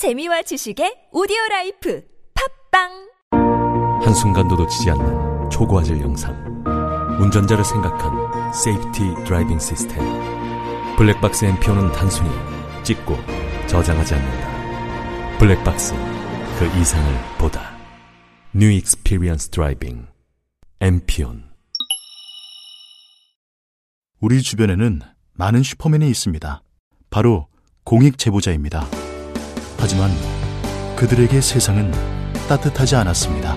재미와 지식의 오디오 라이프. 팟빵! 한순간도 놓치지 않는 초고화질 영상. 운전자를 생각한 safety driving 시스템 블랙박스 MPON은 단순히 찍고 저장하지 않는다. 블랙박스 그 이상을 보다. new experience driving MPON 우리 주변에는 많은 슈퍼맨이 있습니다. 바로 공익 제보자입니다. 하지만 그들에게 세상은 따뜻하지 않았습니다.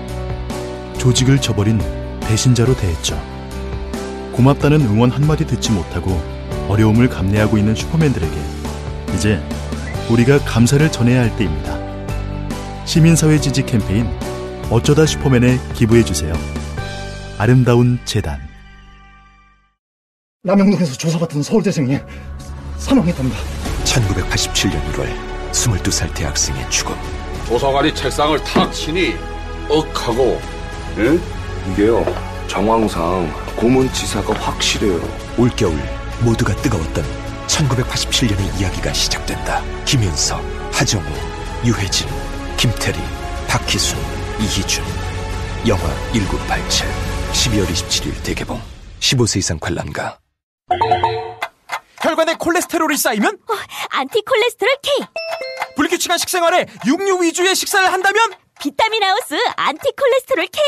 조직을 저버린 배신자로 대했죠. 고맙다는 응원 한마디 듣지 못하고 어려움을 감내하고 있는 슈퍼맨들에게 이제 우리가 감사를 전해야 할 때입니다. 시민사회 지지 캠페인 어쩌다 슈퍼맨에 기부해주세요. 아름다운 재단 남영동에서 조사받던 서울대생이 사망했답니다. 1987년 1월 22살 대학생의 죽음 도서관이 책상을 탁 치니 억하고 예? 이게요 정황상 고문치사가 확실해요. 올겨울 모두가 뜨거웠던 1987년의 이야기가 시작된다. 김윤석, 하정우, 유해진, 김태리, 박희순, 이희준. 영화 1987 12월 27일 대개봉. 15세 이상 관람가. 혈관에 콜레스테롤이 쌓이면? 안티콜레스테롤 K 불규칙한 식생활에 육류 위주의 식사를 한다면? 비타민 하우스 안티콜레스테롤 K.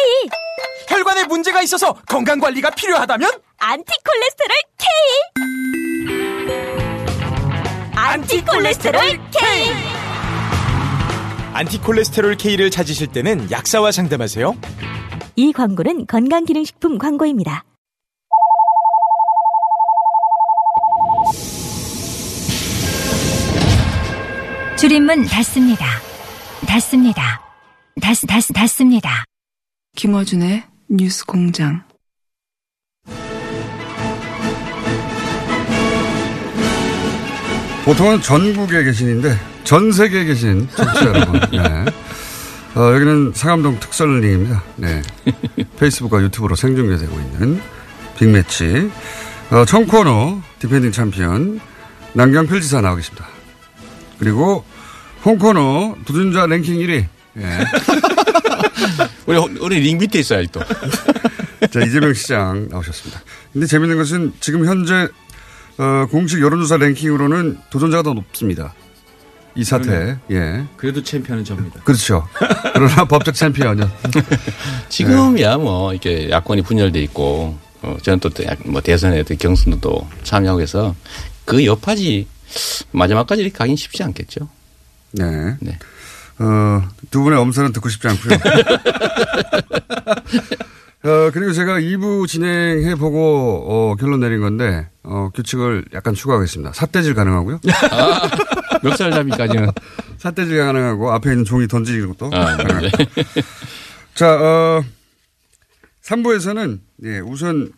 혈관에 문제가 있어서 건강 관리가 필요하다면? 안티콜레스테롤 K. 안티콜레스테롤 K. 안티콜레스테롤 K를 찾으실 때는 약사와 상담하세요. 이 광고는 건강기능식품 광고입니다. 줄임문 닫습니다. 닫습니다. 닫, 닫, 닫습니다. 김어준의 뉴스 공장. 보통은 전국에 계신인데 전 세계에 계신 청취자 여러분. 네. 어, 여기는 상암동 특설링입니다. 네. 페이스북과 유튜브로 생중계되고 있는 big match. 어, 청코너 defending 챔피언 남경필 지사 나와 계십니다. 그리고 홍코너 도전자 랭킹 1위. 예. 우리, 우리 링 밑에 있어요, 또. 자, 이재명 시장 나오셨습니다. 근데 재밌는 것은 지금 현재 어, 공식 여론조사 랭킹으로는 도전자가 더 높습니다. 이 사태. 예. 그래도 챔피언은 접니다. 그렇죠. 그러나 법적 챔피언은. 지금이야 뭐 이렇게 야권이 분열돼 있고 어, 저는 또뭐 대선에도 경선도 또 참여하고 해서 그 여파지 마지막까지 가긴 쉽지 않겠죠. 네. 네. 어, 두 분의 엄선은 듣고 싶지 않고요. 어, 그리고 제가 2부 진행해 보고, 어, 결론 내린 건데, 어, 규칙을 약간 추가하겠습니다. 삿대질 가능하고요. 아, 멱살잡이까지는. 삿대질 가능하고, 앞에 있는 종이 던지는 것도. 아, 네. 자, 어, 3부에서는, 예, 우선,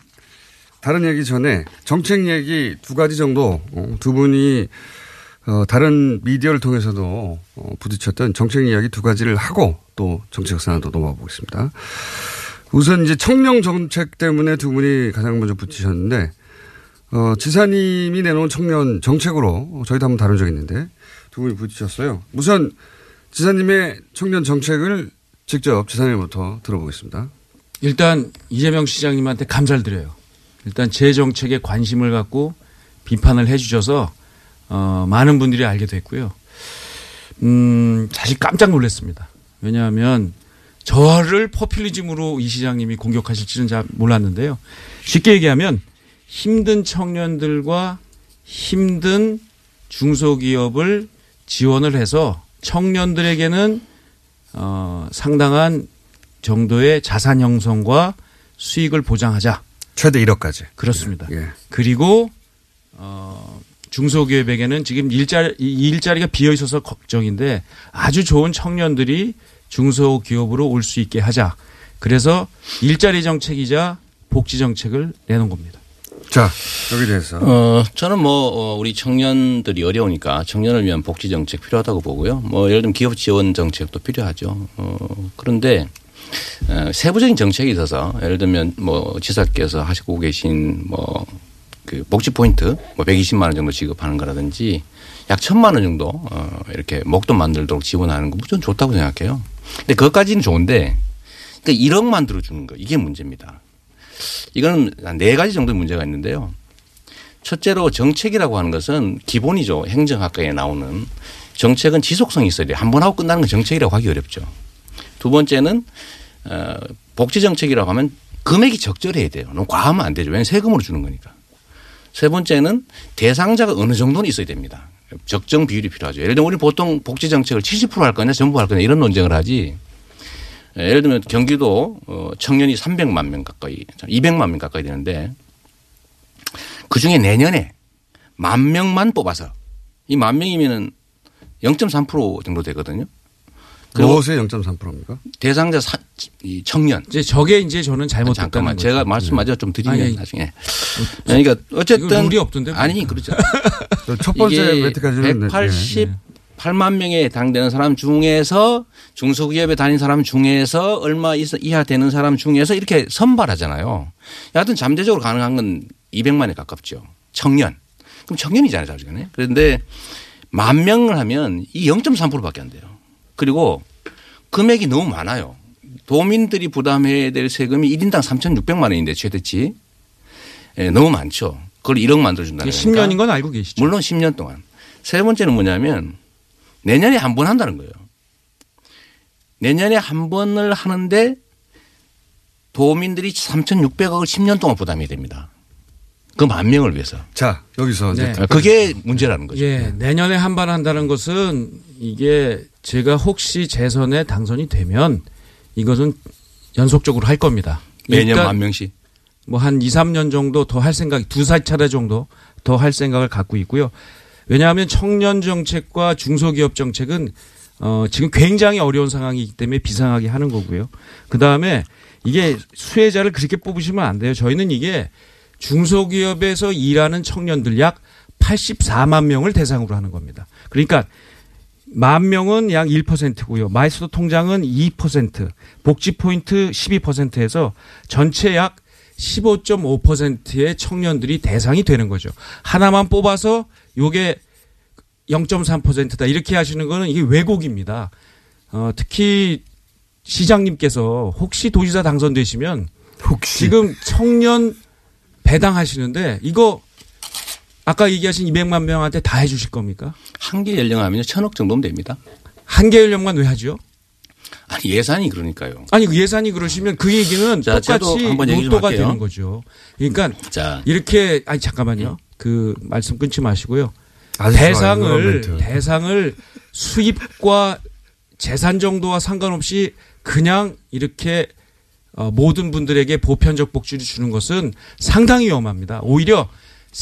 다른 얘기 전에 정책 얘기 두 가지 정도, 어, 두 분이 어, 다른 미디어를 통해서도 어, 부딪혔던 정책 이야기 두 가지를 하고 또 정책 산안도 넘어가 보겠습니다. 우선 이제 청년 정책 때문에 두 분이 가장 먼저 붙이셨는데 어, 지사님이 내놓은 청년 정책으로 저희도 한번 다룬 적이 있는데 두 분이 부딪혔어요. 우선 지사님의 청년 정책을 직접 지사님부터 들어보겠습니다. 일단 이재명 시장님한테 감사를 드려요. 일단 제 정책에 관심을 갖고 비판을 해 주셔서 어, 많은 분들이 알게 됐고요. 음, 사실 깜짝 놀랐습니다. 왜냐하면 저를 포퓰리즘으로 이 시장님이 공격하실 줄은 잘 몰랐는데요. 쉽게 얘기하면 힘든 청년들과 힘든 중소기업을 지원을 해서 청년들에게는 어, 상당한 정도의 자산 형성과 수익을 보장하자. 최대 1억까지. 그렇습니다. 예. 그리고 어, 중소기업에게는 지금 일자리, 일자리가 비어 있어서 걱정인데 아주 좋은 청년들이 중소기업으로 올 수 있게 하자. 그래서 일자리 정책이자 복지 정책을 내놓은 겁니다. 자, 여기 대해서. 어, 저는 뭐, 어, 우리 청년들이 어려우니까 청년을 위한 복지 정책 필요하다고 보고요. 뭐, 예를 들면 기업 지원 정책도 필요하죠. 어, 그런데, 어, 세부적인 정책이 있어서 예를 들면 뭐, 지사께서 하시고 계신 뭐, 그 복지 포인트 뭐 120만 원 정도 지급하는 거라든지 약 천만 원 정도 어 이렇게 목돈 만들도록 지원하는 거 무조건 좋다고 생각해요. 근데 그것까지는 좋은데 그러니까 1억 만 들어 주는 거 이게 문제입니다. 이거는 한네 가지 정도의 문제가 있는데요. 첫째로 정책이라고 하는 것은 기본이죠. 행정학과에 나오는 정책은 지속성이 있어야 돼요. 한 번 하고 끝나는 건 정책이라고 하기 어렵죠. 두 번째는 어 복지 정책이라고 하면 금액이 적절해야 돼요. 너무 과하면 안 되죠. 왜냐하면 세금으로 주는 거니까. 세 번째는 대상자가 어느 정도는 있어야 됩니다. 적정 비율이 필요하죠. 예를 들면 우리 보통 복지 정책을 70%할 거냐 전부 할 거냐 이런 논쟁을 하지. 예를 들면 경기도 어, 청년이 300만 명 가까이 200만 명 가까이 되는데 그 중에 내년에 만 명만 뽑아서 이 만 명이면은 0.3% 정도 되거든요. 무엇의 0.3%입니까? 대상자 사, 이 청년. 이제 저게 이제 저는 잘못됐다는 잠깐만 거죠. 제가 말씀 마저 좀 드리면 아니, 나중에. 그러니까 어쨌든 룰이 없던데. 아니 그렇죠. 첫 번째 멘트까지는 188만 명에 해당되는 사람 중에서 중소기업에 다닌 사람 중에서 얼마 이하 되는 사람 중에서 이렇게 선발하잖아요. 여하튼 잠재적으로 가능한 건 200만에 가깝죠. 청년. 그럼 청년이잖아요, 사실은. 그런데 만 명을 하면 이 0.3%밖에 안 돼요. 그리고 금액이 너무 많아요. 도민들이 부담해야 될 세금이 1인당 3,600만 원인데 최대치. 예, 너무 많죠. 그걸 1억 만들어준다는 거니까. 10년인 건 알고 계시죠. 물론 10년 동안. 세 번째는 뭐냐면 내년에 한 번 한다는 거예요. 내년에 한 번을 하는데 도민들이 3,600억을 10년 동안 부담해야 됩니다. 그 만 명을 위해서. 자, 여기서 네. 이제 그게 문제라는 거죠. 예, 내년에 한 번 한다는 것은 이게 제가 혹시 재선에 당선이 되면 이것은 연속적으로 할 겁니다. 매년 일단 만 명씩. 뭐 한 2, 3년 정도 더 할 생각, 두살 차례 정도 더 할 생각을 갖고 있고요. 왜냐하면 청년 정책과 중소기업 정책은 어, 지금 굉장히 어려운 상황이기 때문에 비상하게 하는 거고요. 그 다음에 이게 수혜자를 그렇게 뽑으시면 안 돼요. 저희는 이게 중소기업에서 일하는 청년들 약 84만 명을 대상으로 하는 겁니다. 그러니까 만 명은 약 1%고요. 마이스터 통장은 2%, 복지 포인트 12%에서 전체 약 15.5%의 청년들이 대상이 되는 거죠. 하나만 뽑아서 요게 0.3%다 이렇게 하시는 거는 이게 왜곡입니다. 어, 특히 시장님께서 혹시 도지사 당선되시면 혹시 지금 청년 배당하시는데 이거 아까 얘기하신 200만 명한테 다 해주실 겁니까? 한계 연령하면 천억 정도면 됩니다. 한계 연령만 왜 하죠? 아니 예산이 그러니까요. 아니 그 예산이 그러시면 그 얘기는 자, 똑같이 로또가. 되는 거죠. 그러니까 자, 이렇게 아니 잠깐만요. 그 말씀 끊지 마시고요. 좋아요, 대상을. 대상을 수입과 재산 정도와 상관없이 그냥 이렇게 어, 모든 분들에게 보편적 복지를 주는 것은 상당히 위험합니다. 오히려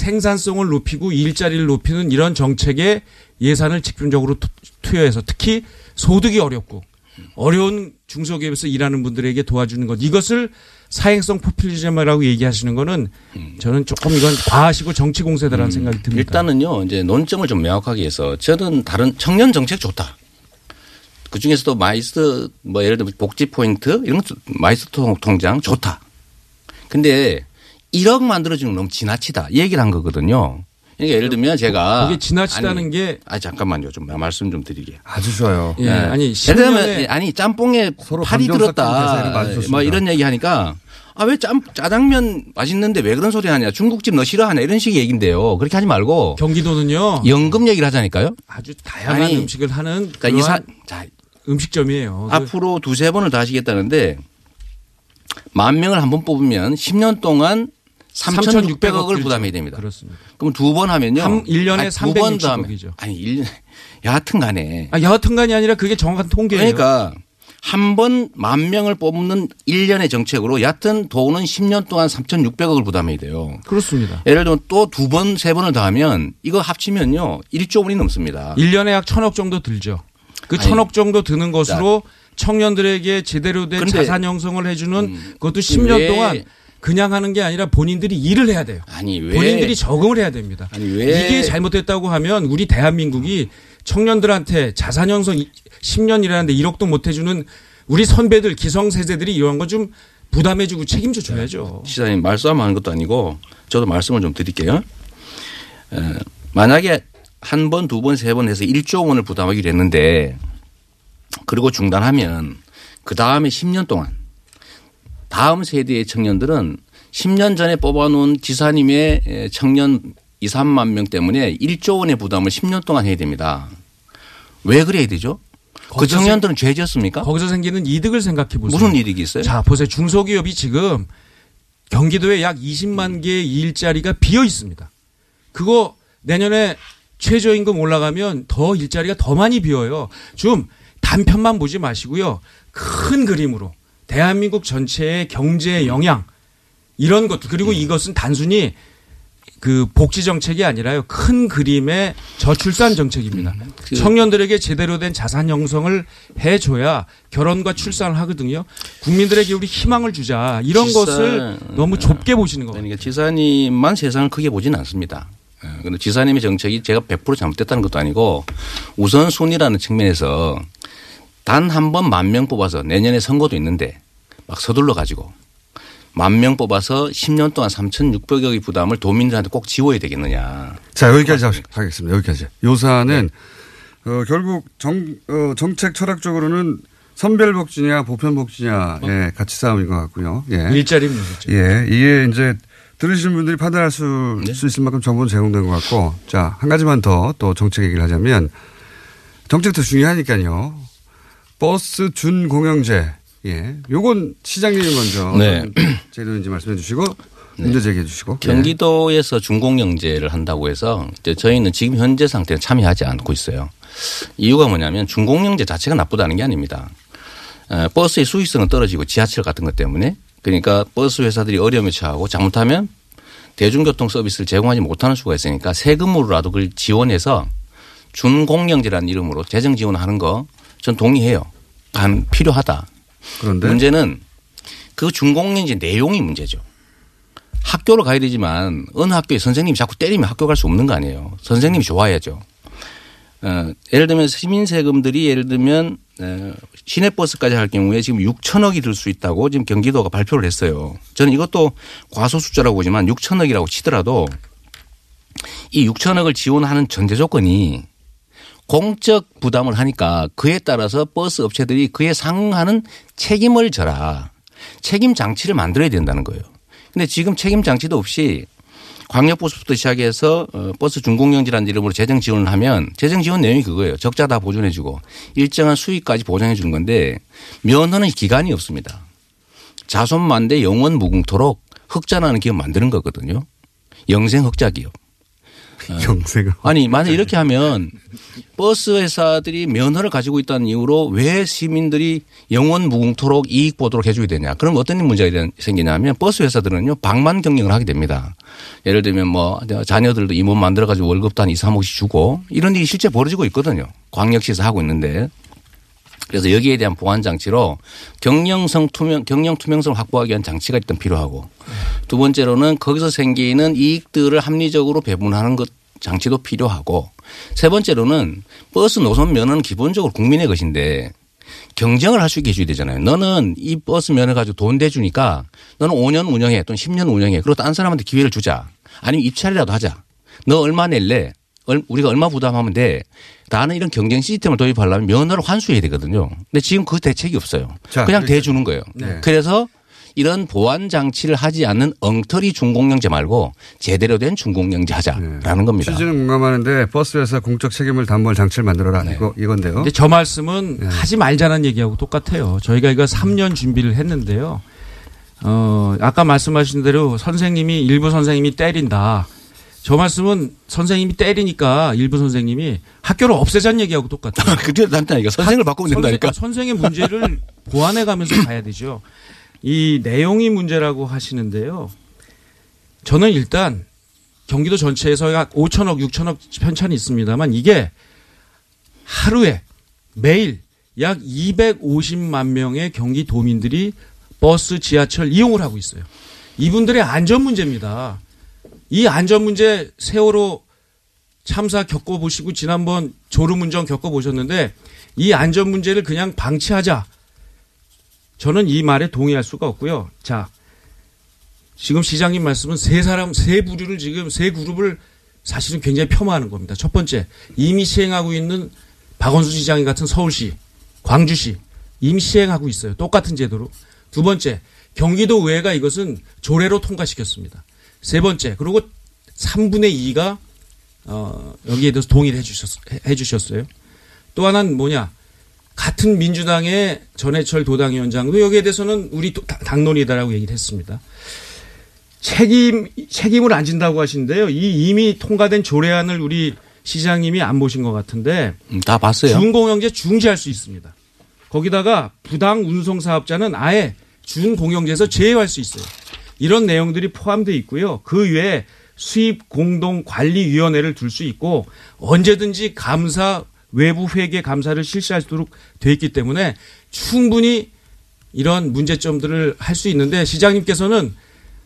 생산성을 높이고 일자리를 높이는 이런 정책에 예산을 집중적으로 투- 투여해서 특히 소득이 어렵고 어려운 중소기업에서 일하는 분들에게 도와주는 것 이것을 사행성 포퓰리즘이라고 얘기하시는 거는 저는 조금 이건 과하시고 정치 공세다라는 생각이 듭니다. 음. 일단은요, 이제 논점을 좀 명확하게 해서 저는 다른 청년 정책 좋다. 그 중에서도 마이스터 뭐 예를 들면 복지 포인트 이런 것 마이스터 통- 통장 좋다. 근데 1억 만들어주는 건 너무 지나치다. 이 얘기를 한 거거든요. 그러니까 예를 들면 제가 그게 지나치다는 아니, 게 아 잠깐만요. 좀 말씀 좀 드리게. 아주 좋아요. 예, 아니 예를 들면 10년에 아니 짬뽕에 서로 팔이 들었다. 뭐 이런 얘기 하니까 아 왜 짬 짜장면 맛있는데 왜 그런 소리 하냐. 중국집 너 싫어하냐 이런 식의 얘기인데요. 그렇게 하지 말고 경기도는요 연금 얘기를 하자니까요. 아주 다양한 아니, 음식을 하는 그러니까 이 사, 그러한 자, 음식점이에요. 그 앞으로 두세 번을 더 하시겠다는데 만 명을 한 번 뽑으면 10년 동안 3,600억을 부담해야 됩니다. 그렇습니다. 그럼 두 번 하면요. 한 1년에 두번 더 하면 360억이죠. 아니 1년 여하튼 간에 아, 여하튼 간이 아니라 그게 정확한 통계예요. 그러니까 한 번 만 명을 뽑는 1년의 정책으로 얕은 돈은 10년 동안 3,600억을 부담해야 돼요. 그렇습니다. 예를 들면 또 두 번, 세 번을 더 하면 이거 합치면요. 1조 원이 넘습니다. 1년에 약 천억 정도 들죠. 그 아니, 천억 정도 드는 것으로 청년들에게 제대로 된 음. 자산 형성을 해주는 그것도 10년 왜- 동안 그냥 하는 게 아니라 본인들이 일을 해야 돼요. 아니 왜 본인들이 적응을 해야 됩니다. 아니 왜 이게 잘못됐다고 하면 우리 대한민국이 청년들한테 자산 형성 10년 일하는데 1억도 못 해주는 우리 선배들 기성 세대들이 이런 거 좀 부담해주고 책임져 줘야죠. 시장님 말싸움하는 것도 아니고 저도 말씀을 좀 드릴게요. 에, 만약에 한 번, 두 번, 세 번 해서 1조 원을 부담하기로 했는데 그리고 중단하면 그 다음에 10년 동안 다음 세대의 청년들은 10년 전에 뽑아놓은 지사님의 청년 2, 3만 명 때문에 1조 원의 부담을 10년 동안 해야 됩니다. 왜 그래야 되죠? 그 청년들은 죄 지었습니까? 거기서 생기는 이득을 생각해 보세요. 무슨 이득이 있어요? 자, 보세요. 중소기업이 지금 경기도에 약 20만 개의 일자리가 비어 있습니다. 그거 내년에 최저임금 올라가면 더 일자리가 더 많이 비어요. 좀 단편만 보지 마시고요. 큰 그림으로 대한민국 전체의 경제의 영향 이런 것들 그리고 이것은 단순히 그 복지 정책이 아니라요. 큰 그림의 저출산 정책입니다. 청년들에게 제대로 된 자산 형성을 해줘야 결혼과 출산을 하거든요. 국민들에게 우리 희망을 주자. 이런 지사- 것을 너무 좁게 보시는 거예요. 그러니까 지사님만 세상을 크게 보지는 않습니다. 그런데 지사님의 정책이 제가 100% 잘못됐다는 것도 아니고 우선순위라는 측면에서 단 한 번 만 명 뽑아서 내년에 선거도 있는데 막 서둘러 가지고 만 명 뽑아서 10년 동안 3,600억의 부담을 도민들한테 꼭 지워야 되겠느냐. 자, 여기까지 하- 하겠습니다. 여기까지. 요사는 어, 결국 정, 어, 정책 철학적으로는 선별복지냐 보편복지냐의 가치 싸움인 것 같고요. 예. 일자리 문제죠. 예. 이게 이제 들으시는 분들이 판단할 수, 수 있을 만큼 정보는 제공된 것 같고 자, 한 가지만 더 또 정책 얘기를 하자면 정책도 중요하니까요. 버스 준 공영제. 예. 요건 시장님이 먼저 네. 제도인지 말씀해 주시고 문제 제기해 주시고. 예. 경기도에서 준공영제를 한다고 해서 이제 저희는 지금 현재 상태는 참여하지 않고 있어요. 이유가 뭐냐면 준공영제 자체가 나쁘다는 게 아닙니다. 어, 버스의 수익성은 떨어지고 지하철 같은 것 때문에 그러니까 버스 회사들이 어려움에 처하고 잘못하면 대중교통 서비스를 제공하지 못하는 수가 있으니까 세금으로라도 그걸 지원해서 준공영제라는 이름으로 재정 지원하는 거 전 동의해요. 한 필요하다. 그런데 문제는 그 준공영제 내용이 문제죠. 학교를 가야 되지만 어느 학교에 선생님이 자꾸 때리면 학교 갈 수 없는 거 아니에요. 선생님이 좋아야죠. 어, 예를 들면 시민 세금들이 예를 들면 어, 시내버스까지 할 경우에 지금 6천억이 들 수 있다고 지금 경기도가 발표를 했어요. 저는 이것도 과소 숫자라고 보지만 6천억이라고 치더라도 이 6천억을 지원하는 전제 조건이 공적 부담을 하니까 그에 따라서 버스 업체들이 그에 상응하는 책임을 져라. 책임 장치를 만들어야 된다는 거예요. 근데 지금 책임 장치도 없이 광역버스부터 시작해서 어, 버스 준공영지라는 이름으로 재정 지원을 하면 재정 지원 내용이 그거예요. 적자 다 보존해 주고 일정한 수익까지 보장해 주는 건데 면허는 기간이 없습니다. 자손만대 영원 무궁토록 흑자라는 기업 만드는 거거든요. 영생 흑자 기업. 영생. 아니 만약 이렇게 하면 버스 회사들이 면허를 가지고 있다는 이유로 왜 시민들이 영원 무궁토록 이익 보도록 해줘야 되냐. 그럼 어떤 문제가 생기냐면 버스 회사들은요 방만 경영을 하게 됩니다. 예를 들면 뭐 자녀들도 임원 만들어 가지고 월급도 한 2, 3억씩 주고 이런 일이 실제 벌어지고 있거든요. 광역시에서 하고 있는데 그래서 여기에 대한 보완 장치로 경영성 투명 경영 투명성을 확보하기 위한 장치가 일단 필요하고 두 번째로는 거기서 생기는 이익들을 합리적으로 배분하는 것 장치도 필요하고 세 번째로는 버스 노선 면허는 기본적으로 국민의 것인데 경쟁을 할 수 있게 해줘야 되잖아요. 너는 이 버스 면허 가지고 돈 대주니까 너는 5년 운영해 또는 10년 운영해. 그리고 딴 사람한테 기회를 주자. 아니면 입찰이라도 하자. 너 얼마 낼래? 얼- 우리가 얼마 부담하면 돼. 나는 이런 경쟁 시스템을 도입하려면 면허를 환수해야 되거든요. 근데 지금 그 대책이 없어요. 자, 그냥 그렇죠. 대주는 거예요. 네. 그래서 이런 보완 장치를 하지 않는 엉터리 준공영제 말고 제대로 된 준공영제 하자라는 겁니다. 취지는 공감하는데 버스 회사 공적 책임을 담보할 장치를 만들어라 이거 이건데요. 근데 저 말씀은 하지 말자는 얘기하고 똑같아요. 저희가 이거 3년 준비를 했는데요. 어, 아까 말씀하신 대로 선생님이 일부 선생님이 때린다. 저 말씀은 선생님이 때리니까 일부 선생님이 학교를 없애자는 얘기하고 똑같아요. 그게 단다니까 선생을 바꾸면 된다니까. 선생, 의 문제를 보완해 가면서 가야 되죠. 이 내용이 문제라고 하시는데요. 저는 일단 경기도 전체에서 약 5천억, 6천억 편찬이 있습니다만 이게 하루에 매일 약 250만 명의 경기도민들이 버스, 지하철 이용을 하고 있어요. 이분들의 안전 문제입니다. 이 안전 문제 세월호 참사 겪어보시고 지난번 졸음운전 겪어보셨는데 이 안전 문제를 그냥 방치하자. 저는 이 말에 동의할 수가 없고요. 자, 지금 시장님 말씀은 세 사람, 세 부류를 지금 세 그룹을 사실은 굉장히 폄하하는 겁니다. 첫 번째, 이미 시행하고 있는 박원순 시장이 같은 서울시, 광주시 이미 시행하고 있어요. 똑같은 제도로. 두 번째, 경기도 의회가 이것은 조례로 통과시켰습니다. 세 번째, 그리고 3분의 2가 어, 여기에 대해서 동의를 해주셨, 해주셨어요. 또 하나는 뭐냐. 같은 민주당의 전해철 도당위원장도 여기에 대해서는 우리 당론이다라고 얘기를 했습니다. 책임, 책임을 안 진다고 하시는데요. 이 이미 통과된 조례안을 우리 시장님이 안 보신 것 같은데. 음, 다 봤어요. 준공영제 중지할 수 있습니다. 거기다가 부당 운송 사업자는 아예 준공영제에서 제외할 수 있어요. 이런 내용들이 포함되어 있고요. 그 외에 수입 공동 관리 위원회를 둘 수 있고 언제든지 감사 외부 회계 감사를 실시할 수 있도록 돼 있기 때문에 충분히 이런 문제점들을 할 수 있는데 시장님께서는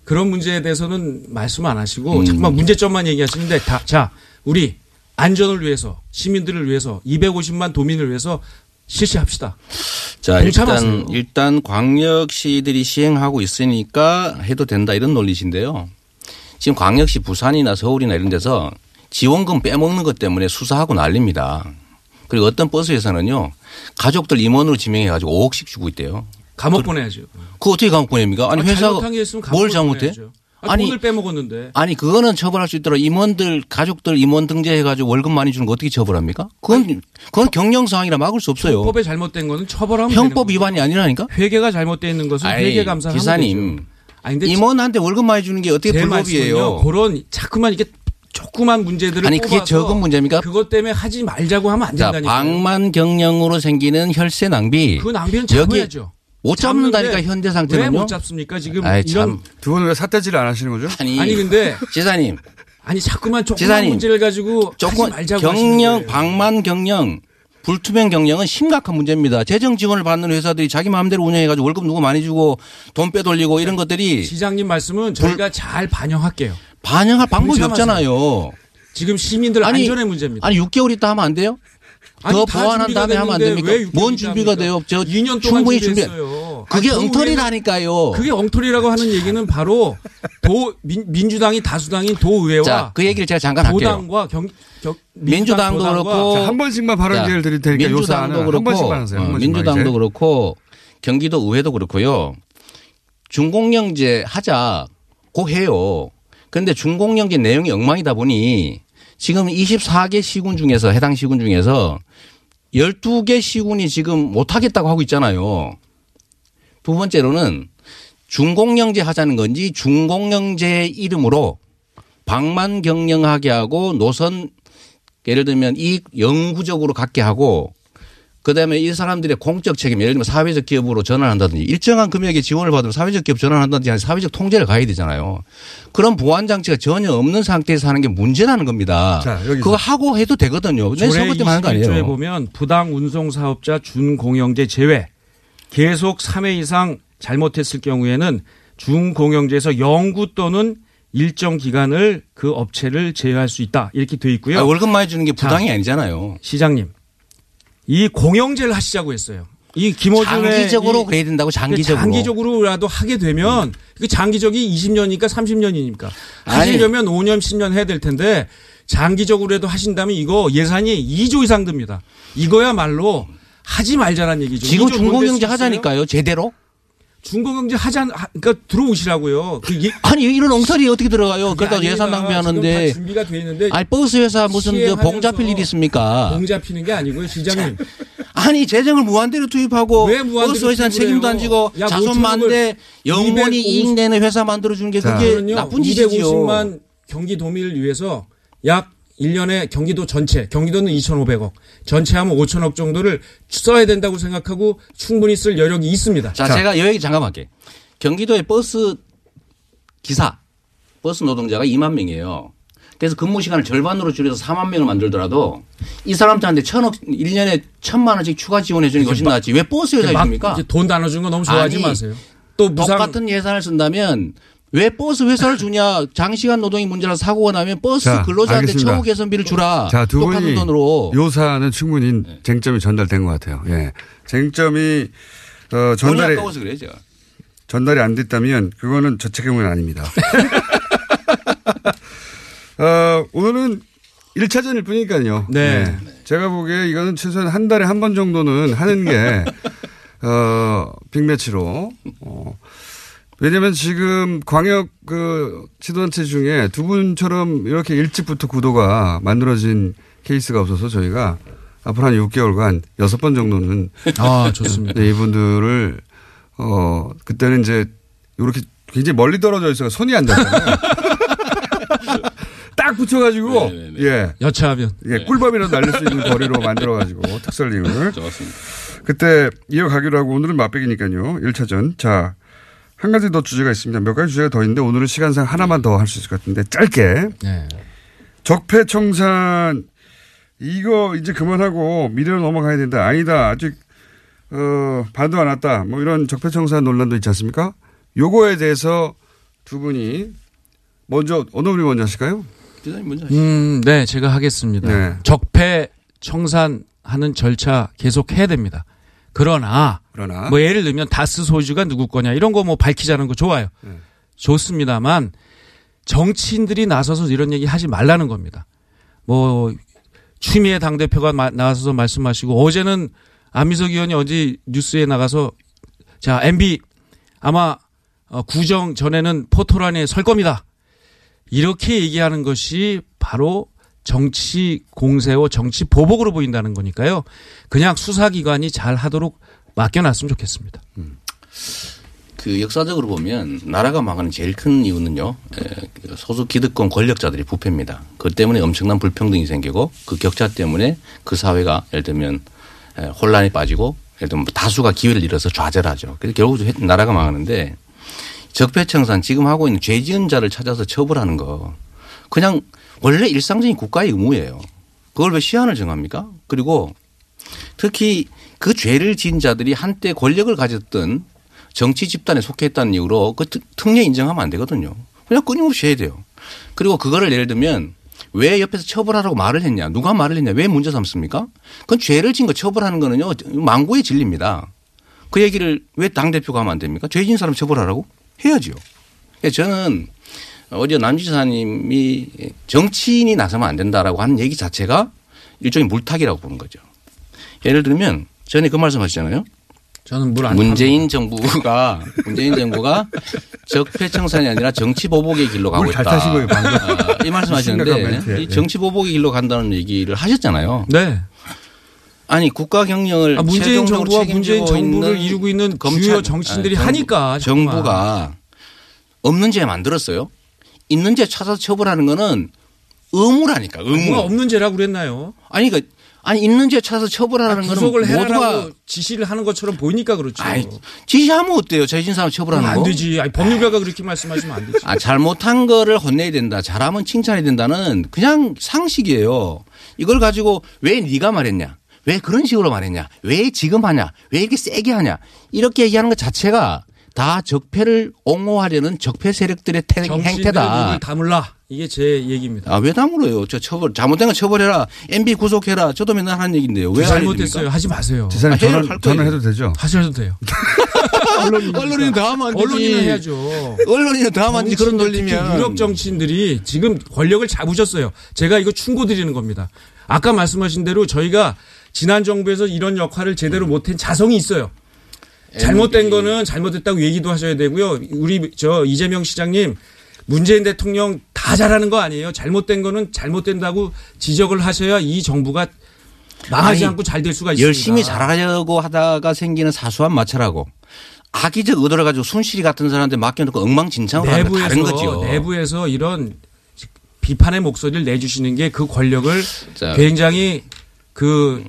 그런 문제에 대해서는 말씀 안 하시고 음. 자꾸만 문제점만 얘기하시는데 다, 자, 우리 안전을 위해서 시민들을 위해서 250만 도민을 위해서 실시합시다. 자. 일단, 일단 광역시들이 시행하고 있으니까 해도 된다 이런 논리신데요. 지금 광역시 부산이나 서울이나 이런 데서 지원금 빼먹는 것 때문에 수사하고 난립니다. 그리고 어떤 버스 회사는요 가족들 임원으로 지명해 가지고 5억씩 주고 있대요. 감옥 보내야죠. 그거 어떻게 감옥 보냅니까? 아니 아, 회사가 뭘 잘못해? 보내야죠. 아니, 돈을 빼먹었는데. 아니 그거는 처벌할 수 있도록 임원들 가족들 임원 등재해가지고 월급 많이 주는 거 어떻게 처벌합니까? 그건 그건 경영 상황이라 막을 수 없어요. 형법에 잘못된 거는 처벌하면 형법 위반이 아니라니까? 회계가 잘못되어 있는 것은 회계 감사하면 기사님. 아니, 근데 임원한테 월급 많이 주는 게 어떻게 제 불법이에요? 그런 자꾸만 이게 조그만 문제들을 아니 그게 적은 문제입니까? 그것 때문에 하지 말자고 하면 안 자, 된다니까. 방만 경영으로 생기는 혈세 낭비. 그 낭비는 잡아야죠. 못 잡는다니까 현재 상태는요. 왜 못 잡습니까? 지금 아이, 이런 두 분은 왜 삿대질을 안 하시는 거죠? 아니, 아니 근데 지사님 아니 자꾸만 지사님, 문제를 가지고 조금 말자고 경영. 방만 경영 불투명 경영은 심각한 문제입니다. 재정 지원을 받는 회사들이 자기 마음대로 운영해가지고 월급 누구 많이 주고 돈 빼돌리고 이런 것들이 시장님 말씀은 저희가 잘 반영할게요. 반영할 방법이. 없잖아요. 지금 시민들 아니, 안전의 문제입니다. 아니 6개월 있다 하면 안 돼요? 아니, 더다 보완한 다음에 하면 안 됩니까? 왜 6개월이 뭔 준비가? 돼요? 저 2년 동안 충분히 준비. 그게 그 엉터리라니까요. 그게 엉터리라고 하는 얘기는 바로 도 민, 민주당이 다수당인 도의회와 자, 그 얘기를 제가 잠깐 할게요. 도당과 경, 경 민주당도 도당과 그렇고 자, 한 번씩만 발언 자, 기회를 드릴 테니까 민주당도 그렇고 번씩만 하세요. 한 어, 번씩만 민주당도 이제. 그렇고 경기도 의회도 그렇고요. 중공영제 하자 고 해요. 그런데 중공영제 내용이 엉망이다 보니 지금 24개 시군 중에서 해당 시군 중에서 12개 시군이 지금 못 하겠다고 하고 있잖아요. 두 번째로는 중공영제 하자는 건지 중공영제 이름으로 방만 경영하게 하고 노선 예를 들면 이익 영구적으로 갖게 하고 그다음에 이 사람들의 공적 책임 예를 들면 사회적 기업으로 전환한다든지 일정한 금액의 지원을 받으면 사회적 기업 전환한다든지 사회적 통제를 가야 되잖아요. 그런 보완 장치가 전혀 없는 상태에서 하는 게 문제라는 겁니다. 자. 그거 하고 해도 되거든요. 내 선거 때만 하는 거 21조에 아니에요. 보면 부당 운송 사업자 준공영제 제외 계속 3회 이상 잘못했을 경우에는 준공영제에서 영구 또는 일정 기간을 그 업체를 제외할 수 있다 이렇게 돼 있고요. 아, 월급 많이 주는 게 부당이 자, 아니잖아요. 시장님, 이 공영제를 하시자고 했어요. 이 김어준의 장기적으로 이- 그래야 된다고 장기적으로. 장기적으로라도 하게 되면 그 장기적이 20년이니까 30년이니까 아니. 하시려면 5년 10년 해야 될 텐데 장기적으로라도 하신다면 이거 예산이 2조 이상 듭니다. 이거야말로 하지 말자란 얘기죠. 지금 2조 돈 중공영제? 하자니까요. 제대로. 중공영제 하자 그러니까 들어오시라고요. 그 예- 아니 이런 엉터리 어떻게 들어가요? 그러다 아닙니다. 예산 낭비하는데. 준비가 돼 있는데 아니 버스 회사 무슨 저봉 잡힐 일이 있습니까? 봉 잡히는 게 아니고요, 시장님. 아니 재정을 무한대로 투입하고 무한대로 버스 회사 책임도? 안 지고 야, 자손 만대 5천억을 영원히 250 이익 내는 회사 만들어 주는 게 그게 나쁜 짓이지요. 250만 경기도민을 위해서 약 1년에 경기도 전체, 경기도는 2,500억, 전체 하면 5천억 정도를 써야 된다고 생각하고 충분히 쓸 여력이 있습니다. 자, 제가 여 얘기 잠깐 할게. 경기도의 버스 기사, 버스 노동자가 2만 명이에요. 그래서 근무 시간을 절반으로 줄여서 4만 명을 만들더라도 이 사람들한테 천억, 1년에 천만 원씩 추가 지원해 주는 게 훨씬 낫지. 왜 버스? 이제 돈 나눠준 거 너무 좋아하지 아니, 마세요. 또 무상 똑같은 예산을 쓴다면 왜 버스 회사를 주냐? 장시간 노동이 문제라서 사고가 나면 버스 자, 근로자한테. 처우 개선비를 주라. 자, 두 분이 돈으로. 요 사안은 충분히 쟁점이 전달된 것 같아요. 예. 쟁점이 어, 전달이 제가. 전달이 안 됐다면 그거는 저 책임은 아닙니다. 어, 오늘은 1차전일 뿐이니까요. 네. 제가 보기에 이거는 최소한 한 달에 한 번 정도는 하는 게, 어, 빅매치로. 어, 왜냐면 지금 광역 그 지도단체 중에 두 분처럼 이렇게 일찍부터 구도가 만들어진 케이스가 없어서 저희가 앞으로 한 6개월간 여섯 번 정도는 아, 좋습니다. 네, 이분들을 어 그때는 이제 이렇게 굉장히 멀리 떨어져 있어서 손이 안 닿잖아요. 딱 붙여가지고 예. 여차하면. 예 꿀밤이라도 날릴 수 있는 거리로 만들어가지고 특설링을. 좋습니다. 그때 이어가기로 하고 오늘은 맛배기니까요. 1차전. 자 한 가지 더 주제가 있습니다. 몇 가지 주제가 더 있는데 오늘은 시간상 하나만 더 할 수 있을 것 같은데 짧게 네. 적폐청산 이거 이제 그만하고 미래로 넘어가야 된다. 아니다. 아직 어 반도 안 왔다. 뭐 이런 적폐청산 논란도 있지 않습니까? 요거에 대해서 두 분이 먼저 어느 분이 먼저 하실까요? 기자님 먼저 하시죠. 음, 네, 제가 하겠습니다. 네. 적폐 청산하는 절차 계속 해야 됩니다. 그러나, 그러나 뭐 예를 들면 다스 소유주가 누구 거냐 이런 거 뭐 밝히자는 거 좋아요. 네. 좋습니다만 정치인들이 나서서 이런 얘기 하지 말라는 겁니다. 뭐 추미애 당 대표가 마- 나서서 말씀하시고 어제는 안미석 의원이 어디 뉴스에 나가서 자 MB 아마 어, 구정 전에는 포토란에 설 겁니다. 이렇게 얘기하는 것이 바로 정치 공세와 정치 보복으로 보인다는 거니까요. 그냥 수사기관이 잘 하도록 맡겨놨으면 좋겠습니다. 그 역사적으로 보면 나라가 망하는 제일 큰 이유는요. 에, 그 소수 기득권 권력자들이 부패입니다. 그 때문에 엄청난 불평등이 생기고 그 격차 때문에 그 사회가 예를 들면 에, 혼란에 빠지고 예를 들면 다수가 기회를 잃어서 좌절하죠. 그래서 결국 나라가 망하는데 적폐청산 지금 하고 있는 죄 지은 자를 찾아서 처벌하는 거 그냥 원래 일상적인 국가의 의무예요. 그걸 왜 시한을 정합니까? 그리고 특히 그 죄를 지은 자들이 한때 권력을 가졌던 정치 집단에 속해 있다는 이유로 그 특- 특례 인정하면 안 되거든요. 그냥 끊임없이 해야 돼요. 그리고 그거를 예를 들면 왜 옆에서 처벌하라고 말을 했냐. 누가 말을 했냐. 왜 문제 삼습니까? 그건 죄를 지은 거 처벌하는 거는요. 망고의 진리입니다. 그 얘기를 왜 당 대표가 하면 안 됩니까? 죄 지은 사람 처벌하라고? 해야죠. 그래서 저는 어제 남지사님이 정치인이 나서면 안 된다라고 하는 얘기 자체가 일종의 물타기라고 보는 거죠. 예를 들면 전에 그 말씀 하시잖아요. 저는 물안 문재인 정부가 문재인 정부가 적폐청산이 아니라 정치 보복의 길로 가고 물 있다. 방금. 아, 이 멘트에. 이 정치 보복의 길로 간다는 얘기를 하셨잖아요. 네. 아니 국가 경영을 아, 문재인 정부와 문재인 정부를 이루고 있는 검찰- 주요 정치인들이 아니, 하니까 정부. 정부가 없는 죄 만들었어요. 있는 죄 찾아서 처벌하는 거는 의무라니까 의무. 누가 없는 죄라고 그랬나요? 아니 그 아니 있는 죄 찾아서 처벌하는 거는 구속을 모두가 해라라고 지시를 하는 것처럼 보이니까 그렇죠. 아이, 지시하면 어때요? 죄진 사람 처벌하는 안 거? 되지. 아니, 법률가가 그렇게 말씀하시면 안 되지. 아, 잘못한 거를 혼내야 된다. 잘하면 칭찬해야 된다는 그냥 상식이에요. 이걸 가지고 왜 네가 말했냐? 왜 그런 식으로 말했냐? 왜 지금 하냐? 왜 이렇게 세게 하냐? 이렇게 얘기하는 것 자체가 다 적폐를 옹호하려는 적폐 세력들의 태- 행태다. 다물라. 이게 제 얘기입니다. 아, 왜 다물어요? 저 처벌, 잘못된 거 처벌해라. MB 구속해라. 저도 맨날 하는 얘기인데요. 왜 잘못됐어요. 하지 마세요. 지사님 아. 전화, 할 거예요. 전화 해도 되죠? 하셔도 돼요. 언론인 다 하면 안 되지. 언론인은 해야죠. 언론인은 다 하면 안 되지. 그런 논리면. 유력 정치인들이 지금 권력을 잡으셨어요. 제가 이거 충고드리는 겁니다. 아까 말씀하신 대로 저희가 지난 정부에서 이런 역할을 제대로 못한 자성이 있어요. 잘못된 거는 잘못됐다고 얘기도 하셔야 되고요. 우리 저 이재명 시장님 문재인 대통령 다 잘하는 거 아니에요. 잘못된 거는 잘못된다고 지적을 하셔야 이 정부가 망하지 아니, 않고 잘 될 수가 있습니다. 열심히 잘하려고 하다가 생기는 사소한 마찰하고 악의적 의도를 가지고 순실이 같은 사람한테 맡겨놓고 엉망진창으로 하는 건 다른 거죠. 내부에서 내부에서 이런 비판의 목소리를 내주시는 게 그 권력을 자. 굉장히 그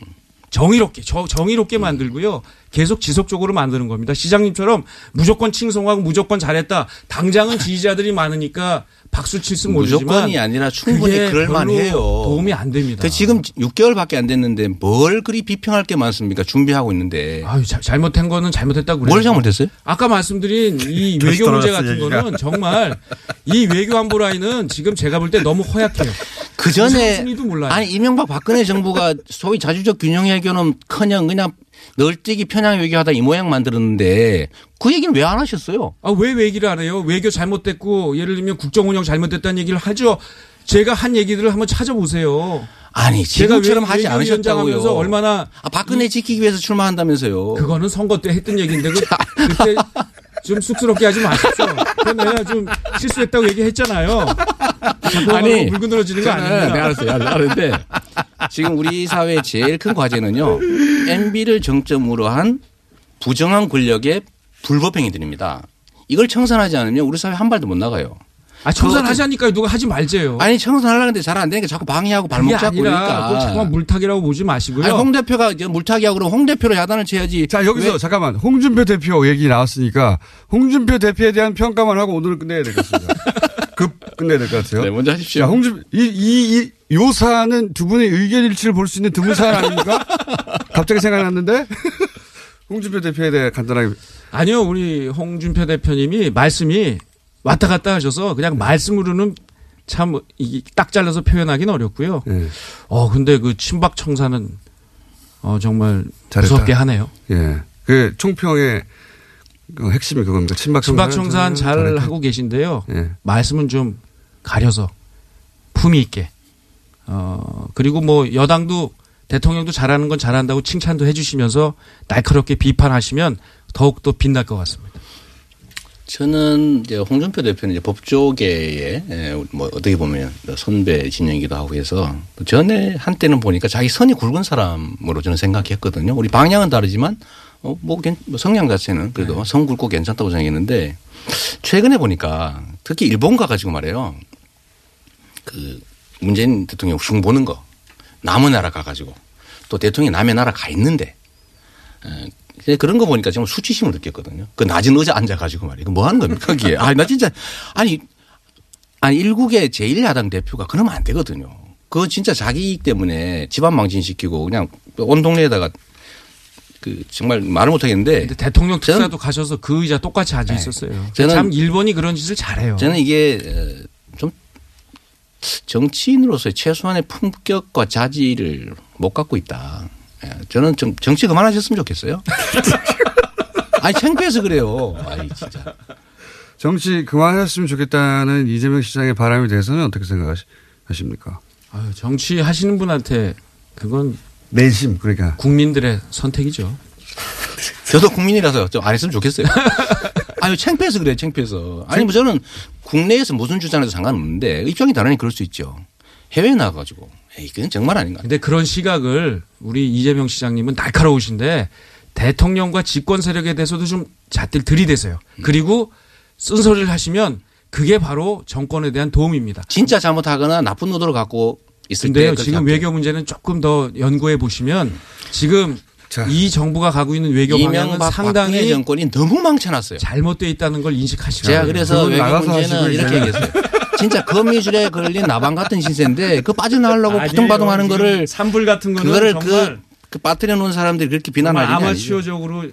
정의롭게 저- 정의롭게 만들고요. 계속 지속적으로 만드는 겁니다. 시장님처럼 무조건 칭송하고 무조건 잘했다. 당장은 지지자들이 많으니까 박수 칠수 모르지만 무조건이 아니라 충분히 그럴 만해요. 도움이 안 됩니다. 그 지금 6개월밖에 안 됐는데 뭘 그리 비평할 게 많습니까? 준비하고 있는데. 아유, 자- 잘못한 거는 잘못했다고 그래요. 뭘 잘못했어요? 아까 말씀드린 이 외교 문제 같은 얘기가. 거는 정말 이 외교 안보 라인은 지금 제가 볼 때 너무 허약해요. 그 전에. 아니 이명박 박근혜 정부가 소위 자주적 균형 외교는 커녕 그냥 널뛰기 편향 외교하다 이 모양 만들었는데 그 얘기는 왜 안 하셨어요? 아, 왜 외기를 안 해요? 외교 잘못됐고 예를 들면 국정 운영 잘못됐다는 얘기를 하죠. 제가 한 얘기들을 한번 찾아보세요. 아니 제가 지금처럼 외- 하지 않으셨다고요. 얼마나 아, 박근혜 지키기 위해서 출마한다면서요. 그거는 선거 때 했던 얘기인데 그, 그때 좀 쑥스럽게 하지 마십시오. 내가 좀 실수했다고 얘기했잖아요. 아니, 물고 늘어지는 거 아닙니다. 네, 알았어요. 알- 알았는데 지금 우리 사회의 제일 큰 과제는요. MB를 정점으로 한 부정한 권력의 불법 행위들입니다. 이걸 청산하지 않으면 우리 사회 한 발도 못 나가요. 아, 청산하자니까요. 누가 하지 말재요. 아니 청산하려는데 잘 안 되니까 자꾸 방해하고 발목 잡고 그러니까. 자꾸만 물타기라고 보지 마시고요. 아니, 홍 대표가 물타기하고 그러면 홍 대표로 야단을 쳐야지. 자, 여기서 잠깐만. 홍준표 대표 얘기 나왔으니까 홍준표 대표에 대한 평가만 하고 오늘은 끝내야 같습니다. 급 끝내야 될 것 같아요. 네, 먼저 하십시오. 자, 홍준, 이, 이, 이, 요 사안은 두 분의 의견 일치를 볼 수 있는 드문 사안 아닙니까? 갑자기 생각났는데? 홍준표 대표에 대해 간단하게. 아니요, 우리 홍준표 대표님이 말씀이 왔다 갔다 하셔서 그냥 말씀으로는 참 이게 딱 잘라서 표현하기는 어렵고요. 예. 어, 근데 그 친박 청사는 어, 정말 잘했다. 무섭게 하네요. 예. 그 총평의 그 핵심이 그겁니다. 친박 친박 청산 청산 잘. 하고 계신데요. 예. 말씀은 좀 가려서 품위 있게. 어, 그리고 뭐 여당도 대통령도 잘하는 건 잘한다고 칭찬도 해주시면서 날카롭게 비판하시면 더욱 더 빛날 것 같습니다. 저는 이제 홍준표 대표는 이제 법조계의 예, 뭐 어떻게 보면 선배 진영이기도 하고 해서 전에 한때는 보니까 자기 선이 굵은 사람으로 저는 생각했거든요. 우리 방향은 다르지만 어, 뭐, 괜- 뭐 성향 자체는 그래도 선 굵고 괜찮다고 생각했는데 최근에 보니까 특히 일본 가가지고 말해요. 그 문재인 대통령 흉 보는 거 남의 나라 가가지고 또 대통령이 남의 나라 가 있는데 그런 거 보니까 정말 수치심을 느꼈거든요. 그 낮은 의자 앉아가지고 말이에요. 그뭐 하는 겁니까, 거기에. 아니, 나 진짜, 아니, 아니, 일국의 제1야당 대표가 그러면 안 되거든요. 그거 진짜 자기 이익 때문에 집안 망신시키고 그냥 온 동네에다가 그 정말 말을 못 하겠는데. 대통령 특사도 가셔서 그 의자 똑같이 앉아 네. 있었어요. 저는- 참 일본이 그런 짓을 잘해요. 저는 이게 어, 좀 정치인으로서의 최소한의 품격과 자질을 못 갖고 있다. 예, 저는 좀 정치 그만하셨으면 좋겠어요. 아니 창피해서 그래요. 아니 진짜. 정치 그만하셨으면 좋겠다는 이재명 시장의 바람에 대해서는 어떻게 생각하십니까? 아유, 정치 하시는 분한테 그건 내심 그러니까 국민들의 선택이죠. 저도 국민이라서 좀 안 했으면 좋겠어요. 아니 창피해서 그래요. 창피해서. 아니 뭐 저는 국내에서 무슨 주장해도 상관없는데 입장이 다르니 그럴 수 있죠. 해외에 나가가지고 에이 그건 정말 아닌가. 근데 그런 시각을 우리 이재명 시장님은 날카로우신데 대통령과 집권 세력에 대해서도 좀 잣들 들이대세요. 그리고 쓴소리를 하시면 그게 바로 정권에 대한 도움입니다. 진짜 잘못하거나 나쁜 의도를 갖고 있을 때. 근데요, 그렇게 지금. 외교 문제는 조금 더 연구해 보시면 지금 이 정부가 가고 있는 외교 방향은 상당히 정권이 너무 망쳐놨어요. 잘못되어 있다는 걸 인식하시고 제가 그래서 외교 문제는 이렇게 얘기했어요. 진짜 거미줄에 걸린 나방 같은 신세인데 그 빠져나가려고. 바둥바둥하는 거를 산불 같은 거는 그거를 정말 그, 그 빠뜨려 놓은 사람들이 그렇게 비난하는 게 아니죠. 아마추어적으로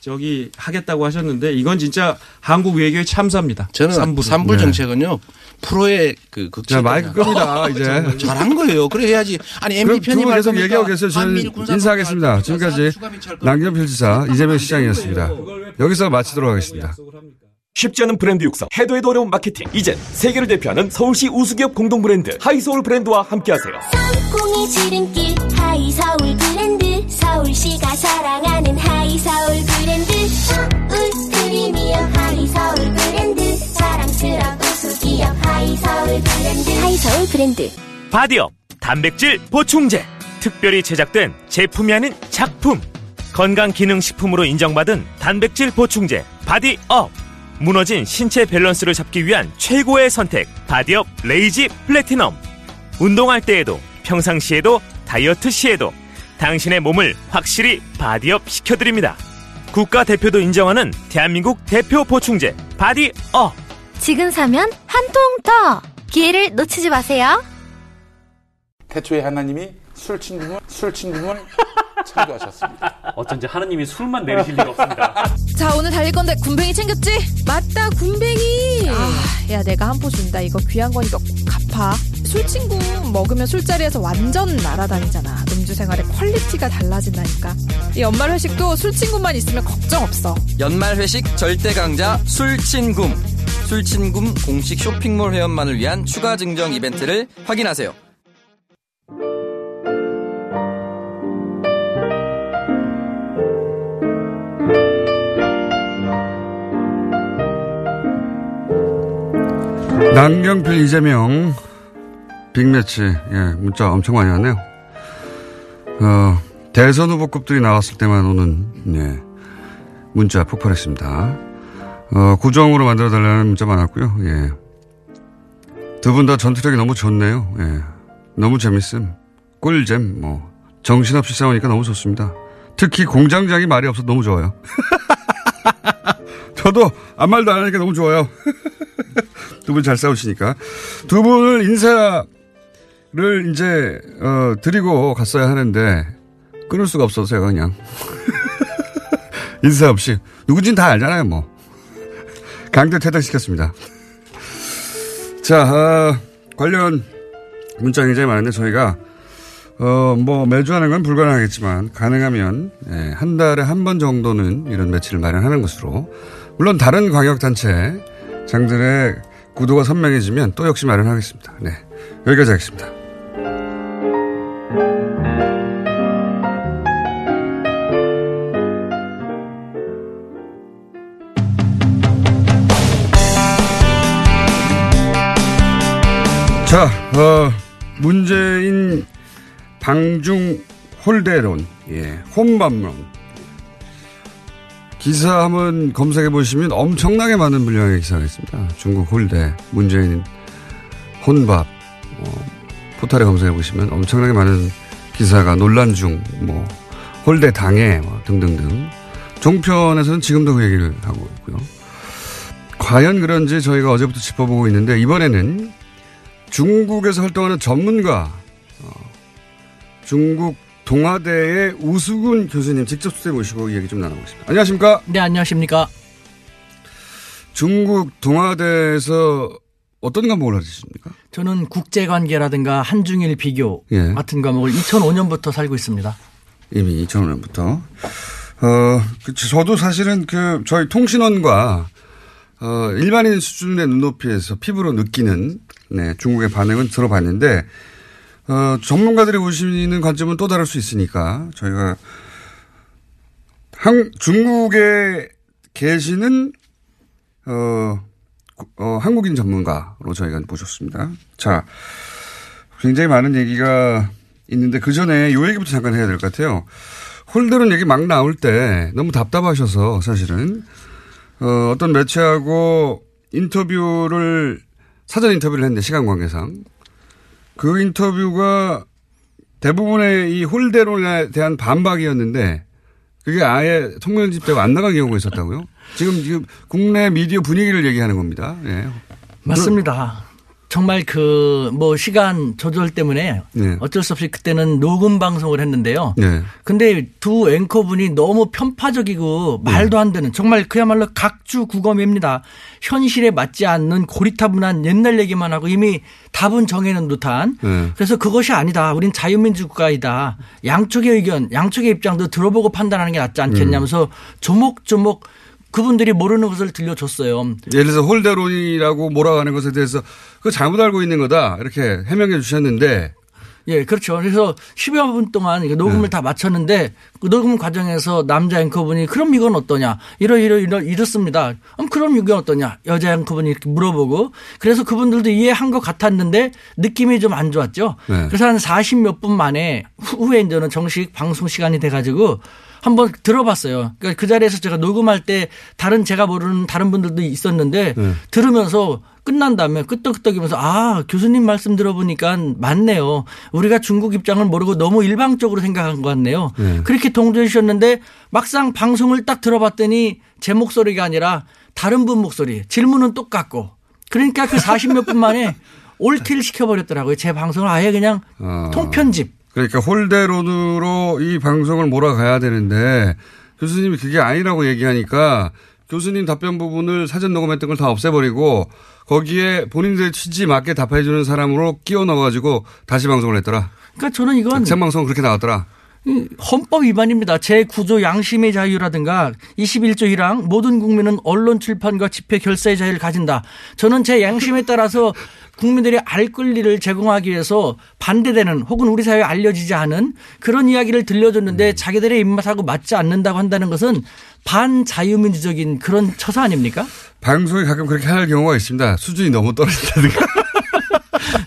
저기 하겠다고 하셨는데 이건 진짜 한국 외교의 참사입니다. 저는 산불은. 산불 네. 정책은요 프로의 그. 자, 마이크 끕니다, 이제. 잘한 거예요. 그래 해야지. 아니 MB 편입할 계속? 얘기하고 계세요. 저는 인사하겠습니다. 지금까지 남경필 지사 이재명 시장이었습니다. 여기서 마치도록 하겠습니다. 쉽지 않은 브랜드 육성, 해도 해도 어려운 마케팅. 이젠 세계를 대표하는 서울시 우수기업 공동 브랜드 하이소울 브랜드와 함께하세요. 꽁이 지름길 하이서울 브랜드 서울시가 사랑하는 하이서울 브랜드. 서울 프리미엄 하이서울 브랜드. 자랑스러운 우수기업 하이서울 브랜드. 하이서울 브랜드. 바디업 단백질 보충제. 특별히 제작된 제품이 아닌 작품. 건강기능식품으로 인정받은 단백질 보충제 바디업. 무너진 신체 밸런스를 잡기 위한 최고의 선택 바디업 레이지 플래티넘. 운동할 때에도 평상시에도 다이어트 시에도 당신의 몸을 확실히 바디업 시켜드립니다 국가 대표도 인정하는 대한민국 대표 보충제 바디업 지금 사면 한 통 더! 기회를 놓치지 마세요. 태초에 하나님이 술친굼 술친굼 창조하셨습니다. 어쩐지 하나님이 술만 내리실 리가 없습니다. 자 오늘 달릴 건데 굼벵이 챙겼지? 맞다 굼벵이 아, 야 내가 한 포 준다 이거 귀한 거니까 꼭 갚아 술친굼 먹으면 술자리에서 완전 날아다니잖아 너 음주생활의 quality가 달라진다니까. 이 연말 회식도 술친굼만 있으면 걱정 없어. 연말 회식 절대 강자 술친굼. 술친굼 공식 쇼핑몰 회원만을 위한 추가 증정 이벤트를 확인하세요. 남경필 이재명 빅매치 예 문자 엄청 많이 왔네요. 어 대선 후보급들이 나왔을 때만 오는 예 문자 폭발했습니다. 어 구정으로 만들어 달라는 문자 많았고요. 예. 두 분 다 전투력이 너무 좋네요. 예. 너무 재밌음. 꿀잼 뭐 정신없이 싸우니까 너무 좋습니다. 특히 공장장이 말이 없어 너무 좋아요. 저도 아무 말도 안 하니까 너무 좋아요. 두 분 잘 싸우시니까. 두 분을 인사 를 이제, 어, 드리고 갔어야 하는데, 끊을 수가 없어서 제가 그냥. 인사 없이. 누군진 다 알잖아요, 뭐. 강제 퇴장시켰습니다. 자, 어, 관련 문자 굉장히 많은데 저희가, 어, 뭐 매주 하는 건 불가능하겠지만, 가능하면, 예, 한 달에 한 번 정도는 이런 매치를 마련하는 것으로, 물론 다른 광역단체 장들의 구도가 선명해지면 또 역시 마련하겠습니다. 네. 여기까지 하겠습니다. 자, 어, 문재인 방중 홀대론, 예, 혼밥론. 기사 한번 검색해 보시면 엄청나게 많은 분량의 기사가 있습니다. 중국 홀대, 문재인 혼밥, 어, 포털에 검색해 보시면 엄청나게 많은 기사가 논란 중, 뭐, 홀대 당해, 뭐 등등등. 종편에서는 지금도 그 얘기를 하고 있고요. 과연 그런지 저희가 어제부터 짚어보고 있는데, 이번에는 중국에서 활동하는 전문가, 어, 중국 동아대의 우수근 교수님 직접 수대 모시고 얘기 좀 나눠보겠습니다. 안녕하십니까? 네, 안녕하십니까? 중국 동아대에서 어떤 과목을 하셨습니까? 저는 국제관계라든가 한중일 비교 예. 같은 과목을 2005년부터 살고 있습니다. 이미 2005년부터. 어, 그, 저도 사실은 그, 저희 통신원과, 어, 일반인 수준의 눈높이에서 피부로 느끼는, 네, 중국의 반응은 들어봤는데, 어, 전문가들이 보시는 관점은 또 다를 수 있으니까, 저희가, 한, 중국에 계시는, 어, 어, 한국인 전문가로 저희가 모셨습니다. 자, 굉장히 많은 얘기가 있는데 그 전에 요 얘기부터 잠깐 해야 될 것 같아요. 홀대론 얘기 막 나올 때 너무 답답하셔서 사실은 어, 어떤 매체하고 인터뷰를 사전 인터뷰를 했는데 시간 관계상 그 인터뷰가 대부분의 이 홀대론에 대한 반박이었는데 그게 아예 통면집되고 안 나간 경우가 있었다고요? 지금 지금 국내 미디어 분위기를 얘기하는 겁니다. 예. 맞습니다. 정말 그 뭐 시간 조절 때문에 네. 어쩔 수 없이 그때는 녹음 방송을 했는데요. 네. 근데 두 앵커분이 너무 편파적이고 말도 안 되는 정말 그야말로 각주 국어입니다. 현실에 맞지 않는 고리타분한 옛날 얘기만 하고 이미 답은 정해놓은 듯한 네. 그래서 그것이 아니다. 우린 자유민주 국가이다. 양쪽의 의견, 양쪽의 입장도 들어보고 판단하는 게 낫지 않겠냐면서 조목조목 그분들이 모르는 것을 들려줬어요. 예를 들어서 홀대론이라고 몰아가는 것에 대해서 그 잘못 알고 있는 거다 이렇게 해명해 주셨는데 예, 그렇죠. 그래서 10여 분 동안 녹음을 네. 다 마쳤는데 그 녹음 과정에서 남자 앵커분이 그럼 이건 어떠냐? 이러 이러 이러 이렇습니다. 그럼 그럼 이건 어떠냐? 여자 앵커분이 이렇게 물어보고 그래서 그분들도 이해한 것 같았는데 느낌이 좀 안 좋았죠. 네. 그래서 한 40 몇 분 만에 후에 이제는 정식 방송 시간이 돼 가지고 한번 들어봤어요. 그러니까 그 자리에서 제가 녹음할 때 다른 제가 모르는 다른 분들도 있었는데 네. 들으면서 끝난 다음에 끄떡끄떡이면서 아 교수님 말씀 들어보니까 맞네요. 우리가 중국 입장을 모르고 너무 일방적으로 생각한 것 같네요. 네. 그렇게 동조해 주셨는데 막상 방송을 딱 들어봤더니 제 목소리가 아니라 다른 분 목소리 질문은 똑같고 그러니까 그 40몇 분 만에 올킬 시켜버렸더라고요. 제 방송을 아예 그냥 어. 통편집. 그러니까 홀대론으로 이 방송을 몰아가야 되는데 교수님이 그게 아니라고 얘기하니까 교수님 답변 부분을 사전 녹음했던 걸 다 없애버리고 거기에 본인들의 취지 맞게 답해주는 사람으로 끼워 넣어가지고 다시 방송을 했더라. 그러니까 저는 이건 생방송 그렇게 나왔더라. 헌법 위반입니다. 제 구조 양심의 자유라든가 21조 1항 모든 국민은 언론 출판과 집회 결사의 자유를 가진다. 저는 제 양심에 따라서 국민들이 알 권리를 제공하기 위해서 반대되는 혹은 우리 사회에 알려지지 않은 그런 이야기를 들려줬는데 자기들의 입맛하고 맞지 않는다고 한다는 것은 반자유민주적인 그런 처사 아닙니까? 방송에 가끔 그렇게 할 경우가 있습니다. 수준이 너무 떨어진다든가.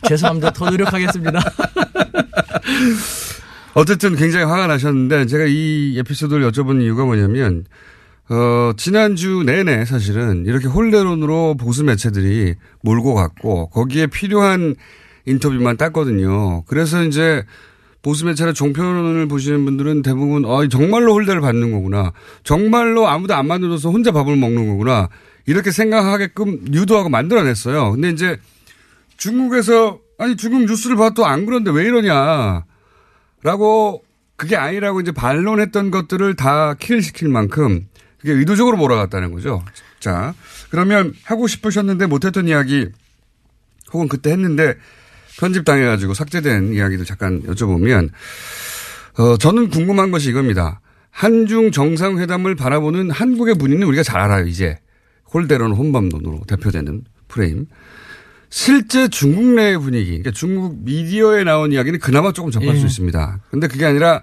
죄송합니다. 더 노력하겠습니다. 어쨌든 굉장히 화가 나셨는데 제가 이 에피소드를 여쭤본 이유가 뭐냐면 어, 지난주 내내 사실은 이렇게 홀대론으로 보수 매체들이 몰고 갔고 거기에 필요한 인터뷰만 땄거든요. 그래서 이제 보수 매체의 종편을 보시는 분들은 대부분 어, 정말로 홀대를 받는 거구나. 정말로 아무도 안 만들어서 혼자 밥을 먹는 거구나. 이렇게 생각하게끔 유도하고 만들어냈어요. 근데 이제 중국에서 아니 중국 뉴스를 봐도 안 그런데 왜 이러냐. 라고 그게 아니라고 이제 반론했던 것들을 다 킬시킬 만큼 그게 의도적으로 몰아갔다는 거죠. 자, 그러면 하고 싶으셨는데 못했던 이야기 혹은 그때 했는데 편집당해가지고 삭제된 이야기도 잠깐 여쭤보면 어, 저는 궁금한 것이 이겁니다. 한중 정상회담을 바라보는 한국의 분위기는 우리가 잘 알아요, 이제. 홀대론 혼밥론으로 대표되는 프레임. 실제 중국 내의 분위기, 그러니까 중국 미디어에 나온 이야기는 그나마 조금 접할 예. 수 있습니다. 근데 그게 아니라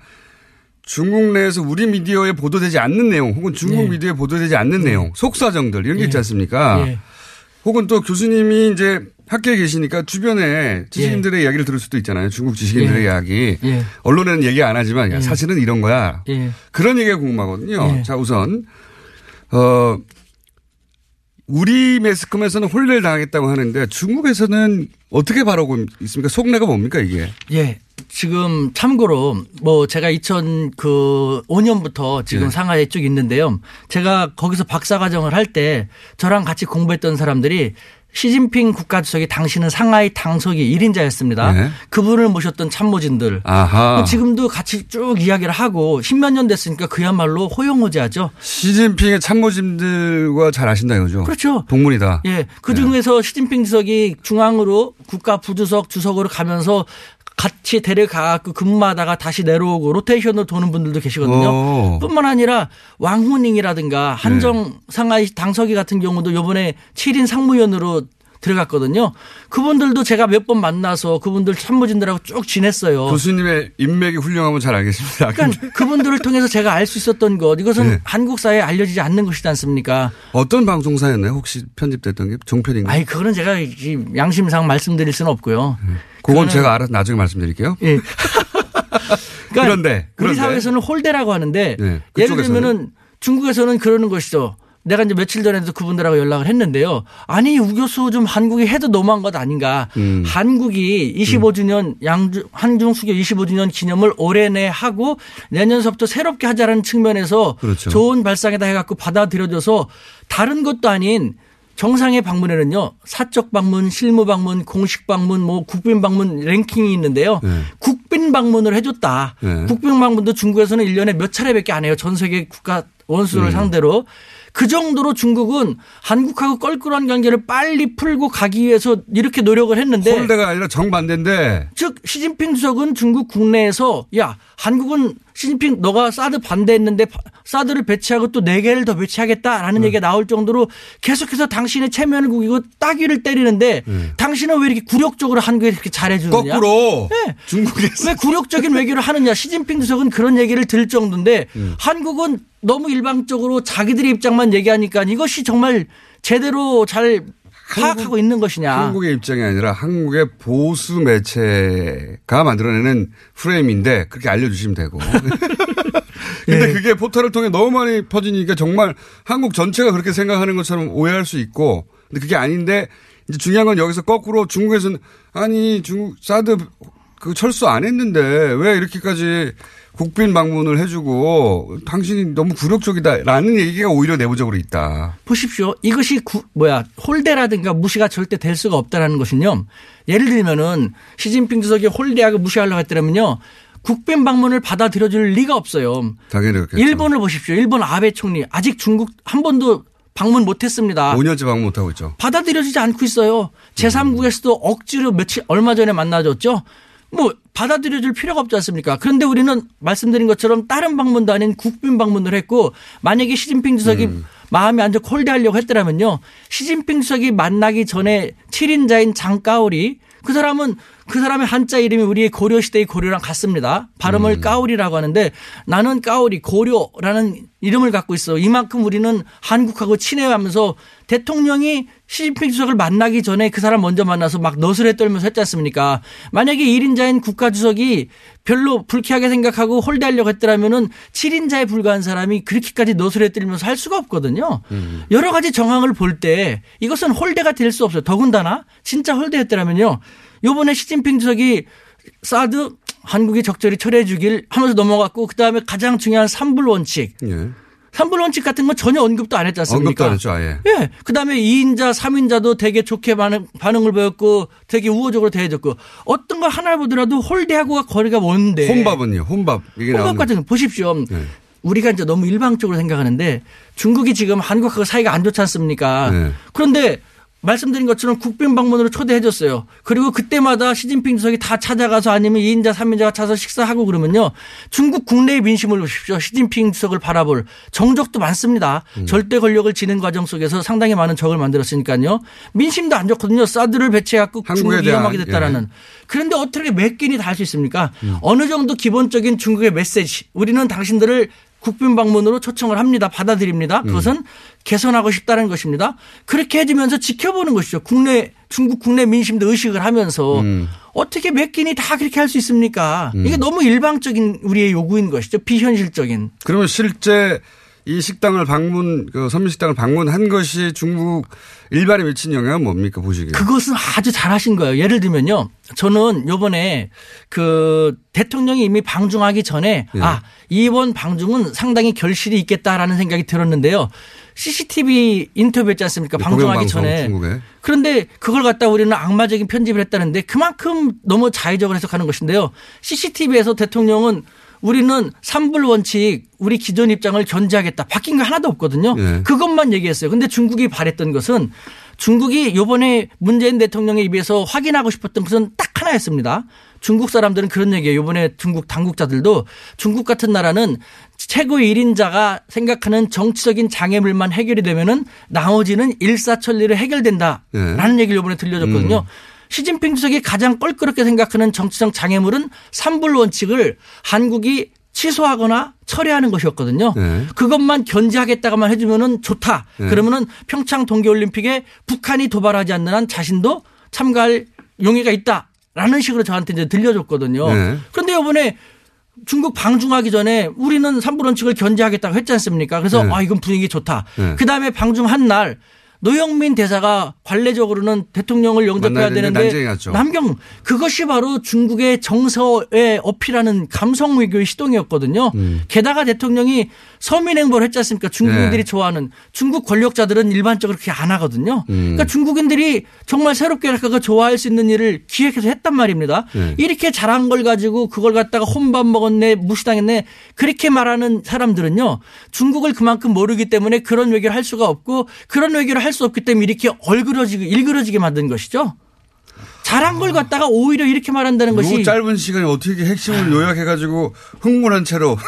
중국 내에서 우리 미디어에 보도되지 않는 내용, 혹은 중국 예. 미디어에 보도되지 않는 내용, 속사정들 이런 게 있지 않습니까? 예. 혹은 또 교수님이 이제 학교에 계시니까 주변에 지식인들의 이야기를 들을 수도 있잖아요. 중국 지식인들의 예. 이야기. 예. 언론에는 얘기 안 하지만 야, 예. 사실은 이런 거야. 예. 그런 얘기가 궁금하거든요. 예. 자, 우선 어 우리 매스컴에서는 혼례를 당하겠다고 하는데 중국에서는 어떻게 바라고 있습니까? 속내가 뭡니까 이게? 예. 지금 참고로 뭐 제가 2005년부터 지금 예. 상하이에 쭉 있는데요. 제가 거기서 박사 과정을 할 때 저랑 같이 공부했던 사람들이 시진핑 국가주석이 당시는 상하이 당석이 1인자였습니다. 네. 그분을 모셨던 참모진들. 아하. 지금도 같이 쭉 이야기를 하고 10몇 년 됐으니까 그야말로 호용호제하죠. 시진핑의 참모진들과 잘 아신다 이거죠? 그렇죠. 동문이다. 예. 그 중에서 시진핑 주석이 중앙으로 국가 부주석 주석으로 가면서 같이 데려가고 근무하다가 다시 내려오고 로테이션으로 도는 분들도 계시거든요. 오. 뿐만 아니라 왕후닝이라든가 한정 상하이 당서기 같은 경우도 요번에 7인 상무위원으로 들어갔거든요. 그분들도 제가 몇 번 만나서 그분들 참모진들하고 쭉 지냈어요. 교수님의 인맥이 훌륭하면 잘 알겠습니다. 그러니까 그분들을 통해서 제가 알 수 있었던 것 이것은 네. 한국 사회에 알려지지 않는 것이지 않습니까? 어떤 방송사였나요? 혹시 편집됐던 게 종편인가요? 아니 그거는 제가 이 양심상 말씀드릴 수는 없고요. 그건 그거는- 제가 알아서 나중에 말씀드릴게요. 예. 그러니까 그런데, 우리 그런데. 사회에서는 홀대라고 하는데 네, 예를? 들면은 중국에서는 그러는 것이죠. 내가 이제 며칠 전에도 그분들하고 연락을 했는데요. 아니 우 교수 좀 한국이 해도 너무한 것 아닌가. 음. 한국이 25주년 양주 한중 수교 25주년 기념을 올해 내 하고 내년서부터 새롭게 하자라는 측면에서 그렇죠. 좋은 발상에다 해갖고 받아들여져서 다른 것도 아닌 정상의 방문에는요 사적 방문, 실무 방문, 공식 방문, 뭐 국빈 방문 랭킹이 있는데요. 네. 국빈 방문을 해줬다. 네. 국빈 방문도 중국에서는 1년에 몇 차례밖에 안 해요. 전 세계 국가 원수를 음. 상대로. 그 정도로 중국은 한국하고 껄끄러운 관계를 빨리 풀고 가기 위해서 이렇게 노력을 했는데 홀대가 아니라 정반대인데. 즉 시진핑 주석은 중국 국내에서 야 한국은 시진핑 너가 사드 반대했는데 바- 사드를 배치하고 또 네 개를 더 배치하겠다라는 얘기가 나올 정도로 계속해서 당신의 체면을 구기고 따귀를 때리는데 당신은 왜 이렇게 굴욕적으로 한국에 이렇게 잘해주느냐? 거꾸로 네. 중국에서 왜 굴욕적인 외교를 하느냐? 시진핑 주석은 그런 얘기를 들을 정도인데 한국은 너무 일방적으로 자기들의 입장만 얘기하니까 이것이 정말 제대로 잘 파악하고 있는 것이냐? 한국의 입장이 아니라 한국의 보수 매체가 만들어내는 프레임인데 그렇게 알려주시면 되고. 근데 예. 그게 포털을 통해 너무 많이 퍼지니까 정말 한국 전체가 그렇게 생각하는 것처럼 오해할 수 있고. 근데 그게 아닌데 이제 중요한 건 여기서 거꾸로 중국에서는 아니 중국 사드 그 철수 안 했는데 왜 이렇게까지 국빈 방문을 해주고 당신이 너무 굴욕적이다라는 얘기가 오히려 내부적으로 있다. 보십시오. 이것이 구- 뭐야 홀대라든가 무시가 절대 될 수가 없다라는 것은요. 예를 들면은 시진핑 주석이 홀대하고 무시하려고 했더라면요. 국빈 방문을 받아들여줄 리가 없어요. 당연히 그렇겠죠. 일본을 보십시오. 일본 아베 총리 아직 중국 한 번도 방문 못했습니다. 5년째 방문 못하고 있죠. 받아들여지지 않고 있어요. 제3국에서도 억지로 며칠 얼마 전에 만나줬죠. 뭐 받아들여줄 필요가 없지 않습니까? 그런데 우리는 말씀드린 것처럼 다른 방문도 아닌 국빈 방문을 했고 만약에 시진핑 주석이 음. 마음이 안 좋고 홀대하려고 했더라면요. 시진핑 주석이 만나기 전에 7인자인 장까오리 그 사람은 그 사람의 한자 이름이 우리의 고려시대의 고려랑 같습니다. 발음을 음. 까오리라고 하는데 나는 까오리 고려라는 이름을 갖고 있어. 이만큼 우리는 한국하고 친해하면서 대통령이 시진핑 주석을 만나기 전에 그 사람 먼저 만나서 막 너스레 떨면서 했지 않습니까? 만약에 1인자인 국가주석이 별로 불쾌하게 생각하고 홀대하려고 했더라면은 7인자에 불과한 사람이 그렇게까지 너스레 떨면서 할 수가 없거든요. 여러 가지 정황을 볼 때 이것은 홀대가 될 수 없어요. 더군다나 진짜 홀대였더라면요. 요번에 시진핑 주석이 사드 한국이 적절히 처리해 주길 하면서 넘어갔고 그다음에 가장 중요한 삼불 원칙. 예. 삼불 원칙 같은 건 전혀 언급도 안 했지 않습니까? 언급도 안 했죠, 아예. 예. 그 다음에 2인자, 3인자도 되게 좋게 반응, 반응을 보였고 되게 우호적으로 대해줬고 어떤 걸 하나 보더라도 홀대하고가 거리가 먼데. 혼밥은요, 혼밥. 이게 혼밥 나오는. 같은 거 보십시오. 네. 우리가 이제 너무 일방적으로 생각하는데 중국이 지금 한국하고 사이가 안 좋지 않습니까? 네. 그런데 말씀드린 것처럼 국빈 방문으로 초대해줬어요. 그리고 그때마다 시진핑 주석이 다 찾아가서 아니면 2인자, 3인자가 찾아서 식사하고 그러면요. 중국 국내의 민심을 보십시오. 시진핑 주석을 바라볼 정적도 많습니다. 절대 권력을 지는 과정 속에서 상당히 많은 적을 만들었으니까요. 민심도 안 좋거든요. 사드를 배치해갖고 중국이 위험하게 됐다라는. 예. 그런데 어떻게 몇 개니 다할 수 있습니까? 어느 정도 기본적인 중국의 메시지. 우리는 당신들을 국빈 방문으로 초청을 합니다. 받아들입니다. 그것은 개선하고 싶다는 것입니다. 그렇게 해주면서 지켜보는 것이죠. 국내 중국 국내 민심도 의식을 하면서 어떻게 몇 개니 다 그렇게 할 수 있습니까? 이게 너무 일방적인 우리의 요구인 것이죠. 비현실적인. 그러면 실제 이 식당을 방문, 그 선민식당을 방문한 것이 중국 일반에 미친 영향은 뭡니까, 보시기에? 그것은 아주 잘하신 거예요. 예를 들면요. 저는 요번에 그 대통령이 이미 방중하기 전에 예. 아, 이번 방중은 상당히 결실이 있겠다라는 생각이 들었는데요. CCTV 인터뷰했지 않습니까? 방중하기 공영방송 전에. 중국에. 그런데 그걸 갖다 우리는 악마적인 편집을 했다는데 그만큼 너무 자의적으로 해석하는 것인데요. CCTV에서 대통령은 우리는 삼불 원칙 우리 기존 입장을 견제하겠다. 바뀐 게 하나도 없거든요. 예. 그것만 얘기했어요. 근데 중국이 바랬던 것은 중국이 요번에 문재인 대통령의 입에서 확인하고 싶었던 것은 딱 하나였습니다. 중국 사람들은 그런 얘기예요. 요번에 중국 당국자들도 중국 같은 나라는 최고 1인자가 생각하는 정치적인 장애물만 해결이 되면은 나머지는 일사천리로 해결된다라는 얘기를 요번에 들려줬거든요. 시진핑 주석이 가장 껄끄럽게 생각하는 정치적 장애물은 삼불 원칙을 한국이 취소하거나 철회하는 것이었거든요. 네. 그것만 견제하겠다가만 해주면은 좋다. 네. 그러면은 평창 동계올림픽에 북한이 도발하지 않는 한 자신도 참가할 용의가 있다 라는 식으로 저한테 이제 들려줬거든요. 네. 그런데 이번에 중국 방중하기 전에 우리는 삼불 원칙을 견제하겠다고 했지 않습니까? 그래서 네. 아 이건 분위기 좋다. 네. 그 다음에 방중한 날 노영민 대사가 관례적으로는 대통령을 영접해야 되는데. 남경 그것이 바로 중국의 정서에 어필하는 감성 외교의 시동이었거든요. 음. 게다가 대통령이 서민 행보를 했지 않습니까? 중국인들이 네. 좋아하는 중국 권력자들은 일반적으로 그렇게 안 하거든요. 음. 그러니까 중국인들이 정말 새롭게 그가 좋아할 수 있는 일을 기획해서 했단 말입니다. 네. 이렇게 잘한 걸 가지고 그걸 갖다가 혼밥 먹었네 무시당했네 그렇게 말하는 사람들은요 중국을 그만큼 모르기 때문에 그런 외교를 할 수가 없고 그런 외교를 할 수 없기 때문에 이렇게 얼그러지고 일그러지게 만든 것이죠. 잘한 걸 갖다가 오히려 이렇게 말한다는 요 것이 짧은 시간에 어떻게 핵심을 요약해가지고 흥분한 채로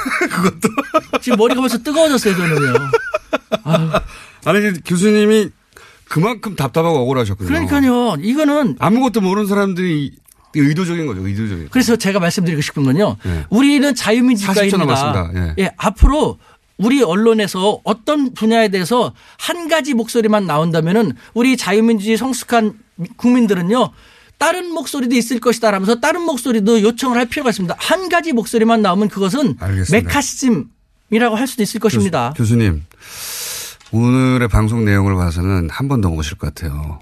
지금 머리가 벌써 뜨거워졌어요 저는요. 아니 교수님이 그만큼 답답하고 억울하셨군요. 그러니까요 이거는 아무것도 모르는 사람들이 의도적인 거죠. 의도적인. 그래서 제가 말씀드리고 싶은 건요. 네. 우리는 40초 자유민주주의입니다. 예. 예, 앞으로 우리 언론에서 어떤 분야에 대해서 한 가지 목소리만 나온다면은 우리 자유민주주의 성숙한 국민들은요. 다른 목소리도 있을 것이다 라면서 다른 목소리도 요청을 할 필요가 있습니다. 한 가지 목소리만 나오면 그것은 알겠습니다. 메카시즘이라고 할 수도 있을 것입니다. 교수, 님 오늘의 방송 내용을 봐서는 한 번 더 오실 것 같아요.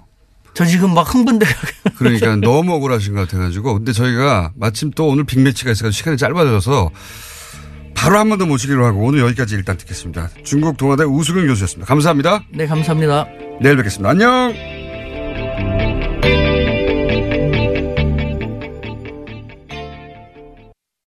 저 지금 막 흥분돼. 그러니까 너무 억울하신 것 같아가지고 근데 저희가 마침 또 오늘 빅매치가 있어서 시간이 짧아져서 바로 한 번 더 모시기로 하고 오늘 여기까지 일단 듣겠습니다. 중국 동아대 우수근 교수였습니다. 감사합니다. 네, 감사합니다. 내일 뵙겠습니다. 안녕.